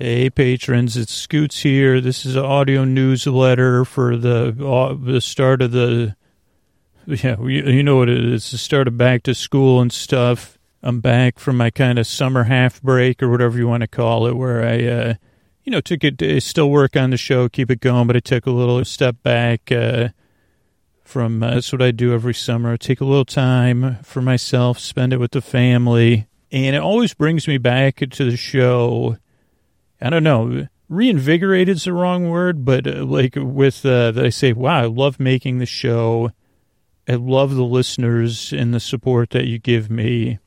Hey, patrons, it's Scoots here. This is an audio newsletter for the uh, the start of the yeah, you, you know what it is. The start of back to school and stuff. I'm back from my kind of summer half break or whatever you want to call it, where I, uh, you know, took it. I still work on the show, keep it going, but I took a little step back uh, from. Uh, that's what I do every summer. I take a little time for myself, spend it with the family, and it always brings me back to the show I don't know, reinvigorated is the wrong word, but uh, like with uh, that I say, wow, I love making the show. I love the listeners and the support that you give me.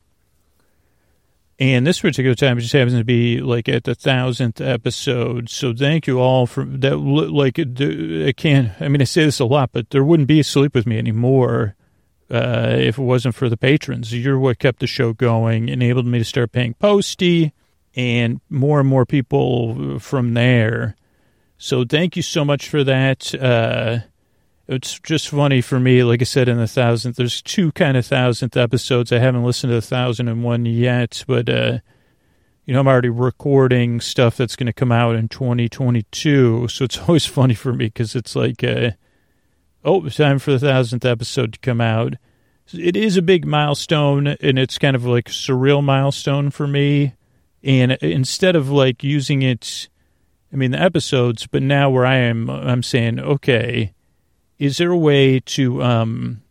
And this particular time it just happens to be like at the thousandth episode. So thank you all for that. Like, I can't, I mean, I say this a lot, but there wouldn't be Sleep With Me anymore uh, if it wasn't for the patrons. You're what kept the show going, enabled me to start paying Posty and more and more people from there. So thank you so much for that. Uh, it's just funny for me, like I said, in the thousandth, there's two kind of thousandth episodes. I haven't listened to the thousand and one yet, but, uh, you know, I'm already recording stuff that's going to come out in 2022. So it's always funny for me because it's like, uh, oh, time for the thousandth episode to come out. It is a big milestone, and it's kind of like a surreal milestone for me and instead of like using it, I mean, the episodes, but now where I am, I'm saying, okay, is there a way to um,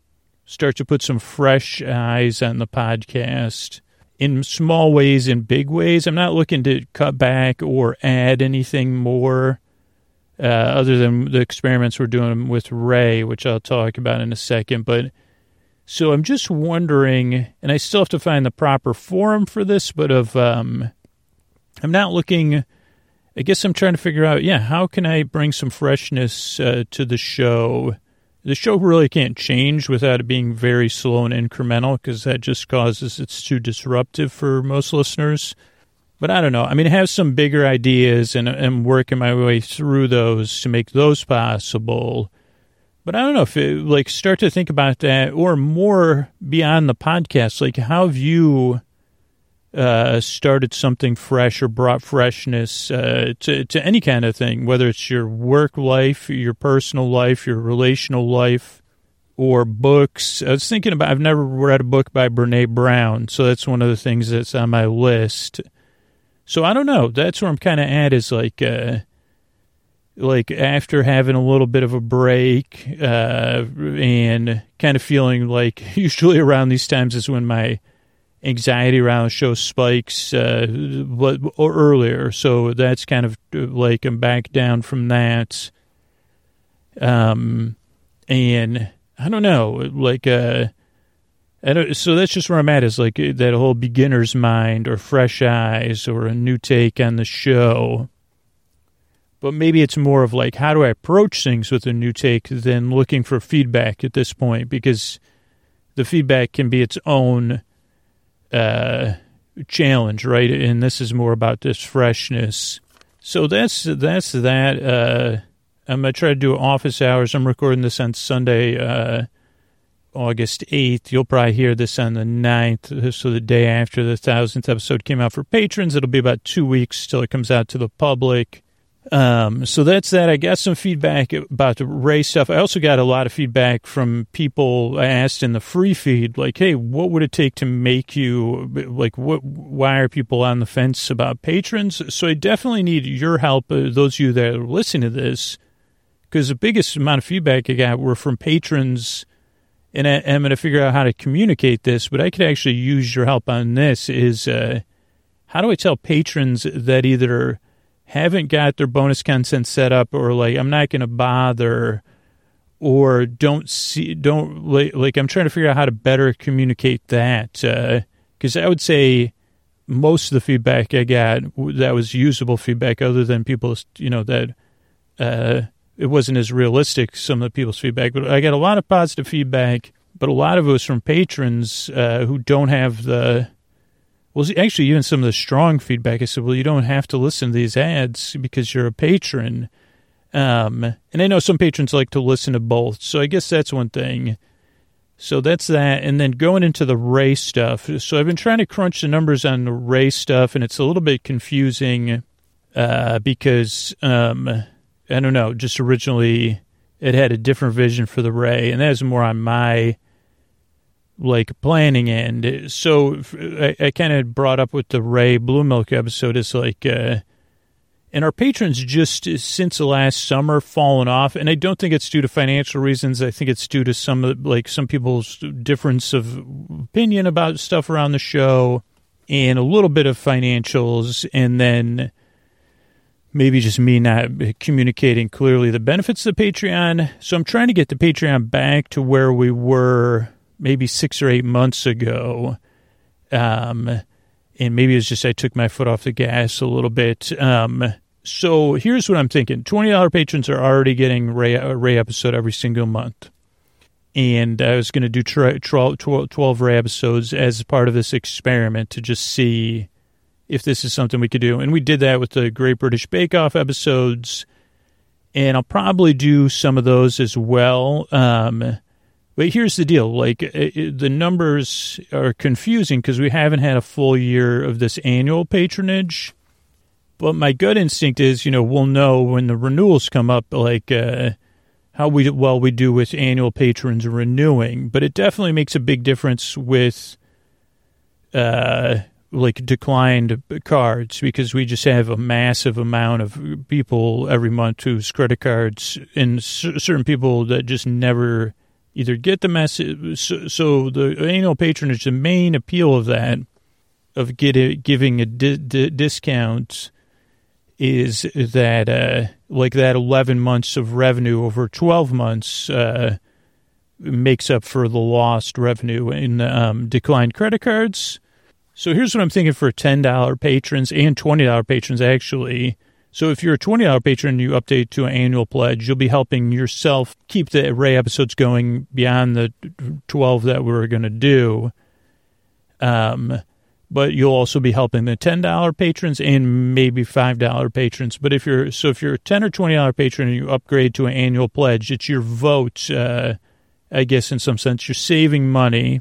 start to put some fresh eyes on the podcast in small ways, in big ways? I'm not looking to cut back or add anything more. Uh, other than the experiments we're doing with Ray, which I'll talk about in a second. But so I'm just wondering, and I still have to find the proper forum for this, but of um, I'm not looking. I guess I'm trying to figure out, yeah, how can I bring some freshness uh, to the show? The show really can't change without it being very slow and incremental because that just causes it's too disruptive for most listeners. But I don't know. I mean, I have some bigger ideas and I'm working my way through those to make those possible. But I don't know if it, like start to think about that or more beyond the podcast. Like, how have you uh, started something fresh or brought freshness uh, to, to any kind of thing, whether it's your work life, your personal life, your relational life, or books. I was thinking about, I've never read a book by Brene Brown, so that's one of the things that's on my list. So I don't know. That's where I'm kind of at is like, uh, like after having a little bit of a break uh, and kind of feeling like usually around these times is when my anxiety around show spikes uh, earlier. So that's kind of like I'm back down from that. Um, and I don't know, like, uh, I don't, so that's just where I'm at is like that whole beginner's mind or fresh eyes or a new take on the show. But maybe it's more of like, how do I approach things with a new take than looking for feedback at this point? Because the feedback can be its own uh, challenge, right? And this is more about this freshness. So that's that's that. Uh, I'm gonna try to do office hours. I'm recording this on Sunday, uh, August 8th. You'll probably hear this on the 9th, so the day after the thousandth episode came out for patrons. It'll be about two weeks till it comes out to the public. Um, so that's that. I got some feedback about the Ray stuff. I also got a lot of feedback from people I asked in the free feed, like, "Hey, what would it take to make you like? What? Why are people on the fence about patrons?" So I definitely need your help. Uh, those of you that are listening to this, because the biggest amount of feedback I got were from patrons, and I, am going to figure out how to communicate this. But I could actually use your help on this. Is uh, how do I tell patrons that either haven't got their bonus content set up or like I'm not going to bother or don't see don't like, like I'm trying to figure out how to better communicate that because uh, I would say most of the feedback I got that was usable feedback other than people you know that uh, it wasn't as realistic some of the people's feedback but I got a lot of positive feedback but a lot of it was from patrons uh, who don't have the well, actually, even some of the strong feedback, I said, well, you don't have to listen to these ads because you're a patron. Um, and I know some patrons like to listen to both. So I guess that's one thing. So that's that. And then going into the Ray stuff. So I've been trying to crunch the numbers on the Ray stuff, and it's a little bit confusing. uh, because um, I don't know, just originally it had a different vision for the Ray, and that was more on my like planning and So I, I kind of brought up with the Ray Blue Milk episode is like, uh, and our patrons just since the last summer fallen off, and I don't think it's due to financial reasons. I think it's due to some like some people's difference of opinion about stuff around the show, and a little bit of financials, and then maybe just me not communicating clearly the benefits of the Patreon. So I'm trying to get the Patreon back to where we were maybe six or eight months ago. Um, and maybe it's just I took my foot off the gas a little bit. Um, so here's what I'm thinking: twenty dollar patrons are already getting Ray a Ray episode every single month, and I was going to do 12 Ray episodes as part of this experiment to just see if this is something we could do. And we did that with the Great British Bake Off episodes, and I'll probably do some of those as well. Um, but here's the deal: like it, the numbers are confusing because we haven't had a full year of this annual patronage. But my gut instinct is, you know, we'll know when the renewals come up, like uh, how we well we do with annual patrons renewing. But it definitely makes a big difference with uh, like declined cards because we just have a massive amount of people every month whose credit cards and certain people that just never either get the message. So, so the annual patronage, the main appeal of that, of get giving a di- di- discount, is that uh, like that 11 months of revenue over 12 months uh, makes up for the lost revenue in um, declined credit cards so here's what I'm thinking for $10 patrons and $20 patrons, actually. So if you're a $20 patron and you update to an annual pledge, you'll be helping yourself keep the Ray episodes going beyond the 12 that we're going to do. Um, but you'll also be helping the $10 patrons and maybe $5 patrons. But if you're, so if you're a 10 or $20 patron and you upgrade to an annual pledge, it's your vote. Uh, I guess in some sense, you're saving money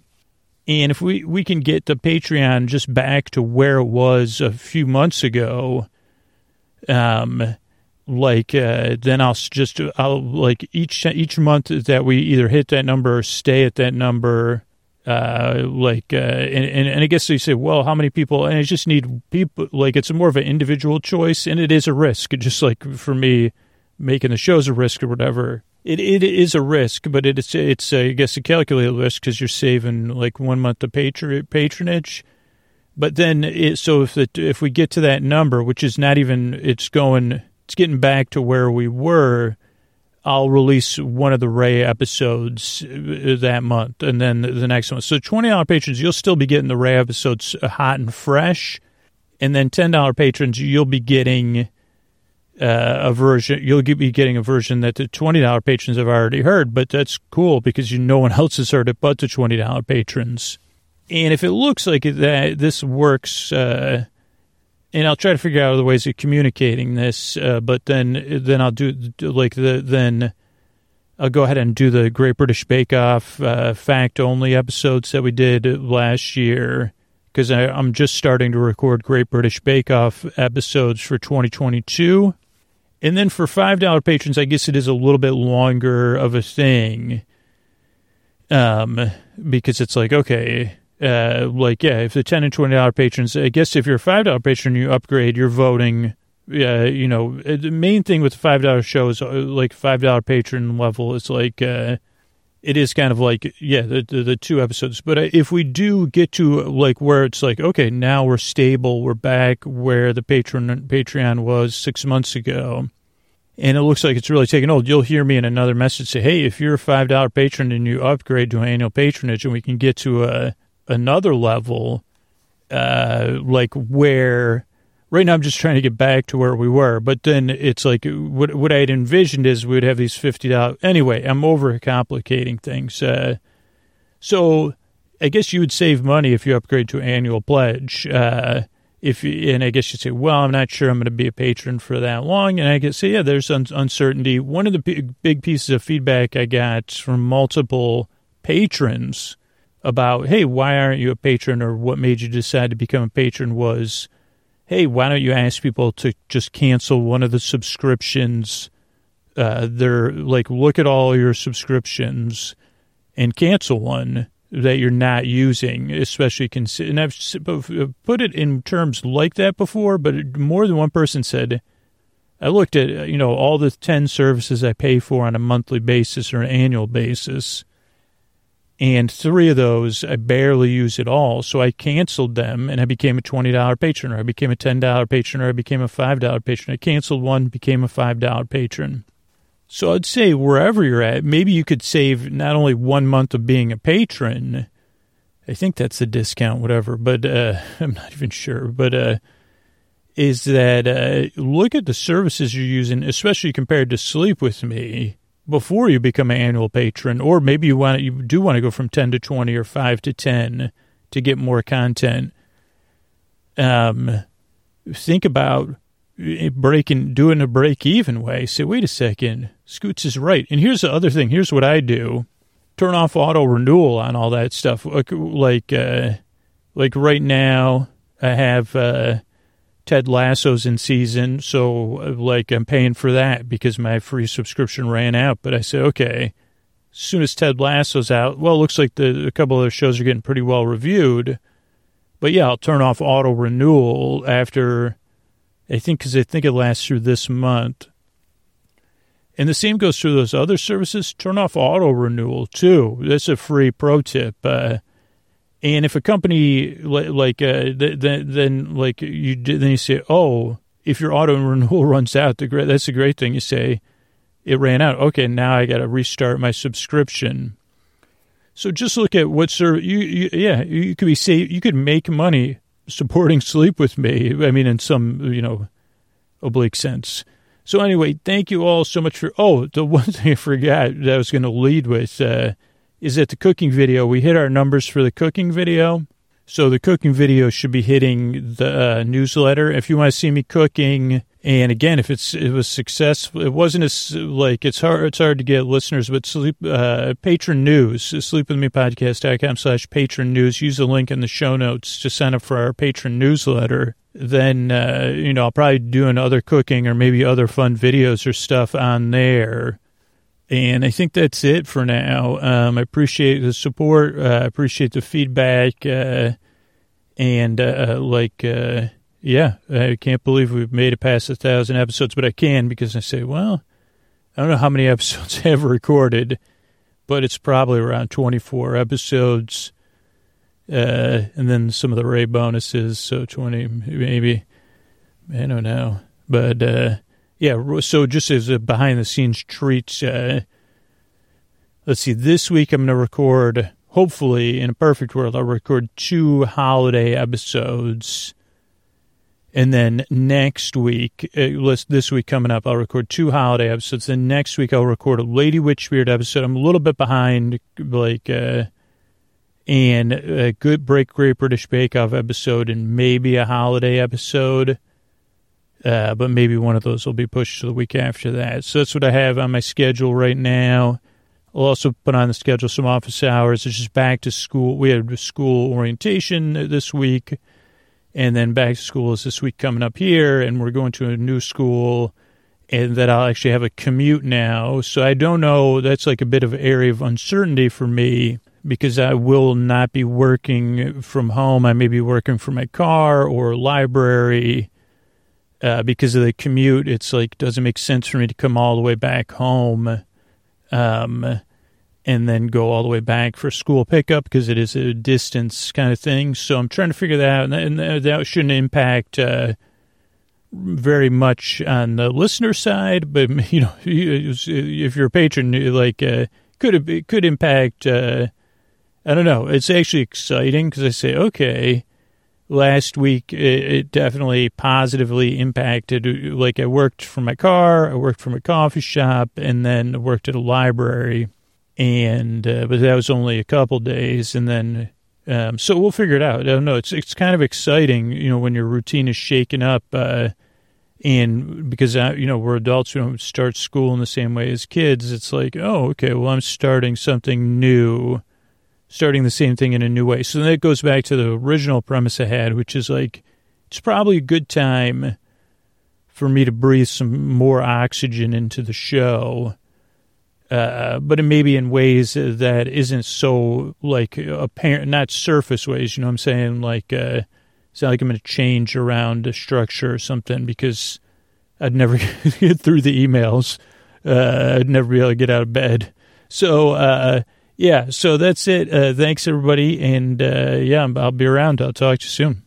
and if we, we can get the Patreon just back to where it was a few months ago, um, like uh, then I'll just I'll like each each month that we either hit that number or stay at that number. Uh, like uh, and, and, and I guess you say, well, how many people? And I just need people. Like it's more of an individual choice, and it is a risk. Just like for me, making the show's a risk or whatever it it is a risk, but it's it's uh, I guess a calculated risk because you're saving like one month of patron, patronage. But then, it, so if the, if we get to that number, which is not even, it's going, it's getting back to where we were. I'll release one of the Ray episodes uh, that month, and then the next one. So twenty dollar patrons, you'll still be getting the Ray episodes hot and fresh, and then ten dollar patrons, you'll be getting uh, a version. You'll be getting a version that the twenty dollar patrons have already heard, but that's cool because you no one else has heard it but the twenty dollar patrons. And if it looks like that this works, uh, and I'll try to figure out other ways of communicating this, uh, but then then I'll do, like the then. I'll go ahead and do the Great British Bake Off uh, fact only episodes that we did last year because I'm just starting to record Great British Bake Off episodes for 2022. And then for $5 patrons, I guess it is a little bit longer of a thing. Um, because it's like, okay, uh, like, yeah, if the 10 and $20 patrons, I guess if you're a $5 patron, you upgrade, you're voting. Uh, you know, uh, the main thing with the $5 show is uh, like $5 patron level is like, uh, it is kind of like yeah the, the, the two episodes but if we do get to like where it's like okay now we're stable we're back where the patron patreon was six months ago and it looks like it's really taking hold you'll hear me in another message say hey if you're a five dollar patron and you upgrade to annual patronage and we can get to a another level uh like where right now I'm just trying to get back to where we were. But then it's like what what I had envisioned is we'd have these fifty dollars. Anyway, I'm overcomplicating things. Uh, so I guess you would save money if you upgrade to annual pledge. Uh, if you, and I guess you say, well, I'm not sure I'm going to be a patron for that long. And I guess say, yeah, there's un- uncertainty. One of the big pieces of feedback I got from multiple patrons about, hey, why aren't you a patron or what made you decide to become a patron was hey, why don't you ask people to just cancel one of the subscriptions? Uh, they're like, look at all your subscriptions and cancel one that you're not using, especially consider. And I've put it in terms like that before, but more than one person said, I looked at, you know, all the 10 services I pay for on a monthly basis or an annual basis. And three of those I barely use at all. So I canceled them and I became a $20 patron or I became a $10 patron or I became a $5 patron. I canceled one, became a $5 patron. So I'd say wherever you're at, maybe you could save not only one month of being a patron. I think that's a discount, whatever, but uh, I'm not even sure. But uh, is that uh, look at the services you're using, especially compared to Sleep with Me, before you become an annual patron, or maybe you want you do want to go from ten to twenty or five to ten to get more content. Um, think about breaking, doing a break even way. Say, wait a second, Scoots is right. And here's the other thing. Here's what I do: turn off auto renewal on all that stuff. Like, like, uh, like right now, I have uh, Ted Lasso's in season, so like I'm paying for that because my free subscription ran out. But I said, okay, as soon as Ted Lasso's out, well, it looks like the a couple of shows are getting pretty well reviewed. But yeah, I'll turn off auto renewal after I think because I think it lasts through this month. And the same goes through those other services. Turn off auto renewal too. That's a free pro tip. Uh, and if a company like uh, then then like you then you say, oh, if your auto renewal runs out, the great that's a great thing. You say it ran out. Okay, now I got to restart my subscription. So just look at what service you, you yeah you could be say you could make money supporting Sleep with Me. I mean, in some, you know, oblique sense. So anyway, thank you all so much for. Oh, the one thing I forgot that I was going to lead with uh, is that the cooking video. We hit our numbers for the cooking video. So the cooking video should be hitting the uh, newsletter. If you want to see me cooking, and again, if it's it was successful, it wasn't as like it's hard it's hard to get listeners, but sleep uh, patron news, sleepwithmepodcast.com slash patron news. Use the link in the show notes to sign up for our patron newsletter. Then uh, you know I'll probably do another cooking or maybe other fun videos or stuff on there. And I think that's it for now. Um, I appreciate the support. Uh, I appreciate the feedback. Uh, and uh, like uh, yeah, I can't believe we've made it past a thousand episodes, but I can because I say, well, I don't know how many episodes I have recorded, but it's probably around 24 episodes. Uh, and then some of the Ray bonuses, so 20, maybe. I don't know. But, uh, yeah, so just as a behind the scenes treat, uh, let's see, this week I'm going to record, hopefully, in a perfect world, I'll record two holiday episodes and then next week, uh, this week coming up, I'll record two holiday episodes. Then next week, I'll record a Lady Witch Witchbeard episode. I'm a little bit behind, like, uh, and a good Break Great British Bake Off episode, and maybe a holiday episode. Uh, but maybe one of those will be pushed to the week after that. So that's what I have on my schedule right now. I'll also put on the schedule some office hours. It's just back to school. We had school orientation this week and then back to school is this week coming up here, and we're going to a new school, and that I'll actually have a commute now. So I don't know. That's like a bit of area of uncertainty for me because I will not be working from home. I may be working from my car or library. Uh, because of the commute, it's like doesn't make sense for me to come all the way back home. Um, and then go all the way back for school pickup because it is a distance kind of thing. So I'm trying to figure that out, and that shouldn't impact uh, very much on the listener side. But you know, if you're a patron, like uh, could it could impact. Uh, I don't know. It's actually exciting because I say, okay, last week it, it, definitely positively impacted. Like I worked from my car, I worked from a coffee shop, and then worked at a library and uh, but that was only a couple days, and then um, so we'll figure it out. I don't know. It's it's kind of exciting, you know, when your routine is shaken up, uh, and because uh, you know we're adults, we don't start school in the same way as kids. It's like, oh, okay, well, I'm starting something new, starting the same thing in a new way. So that goes back to the original premise I had, which is like, it's probably a good time for me to breathe some more oxygen into the show. Uh, but it may be in ways that isn't so like apparent, not surface ways. You know what I'm saying? Like, uh, it's not like I'm going to change around a structure or something because I'd never get through the emails. Uh, I'd never be able to get out of bed. So, uh, yeah, so that's it. Uh, thanks, everybody. And uh, yeah, I'll be around. I'll talk to you soon.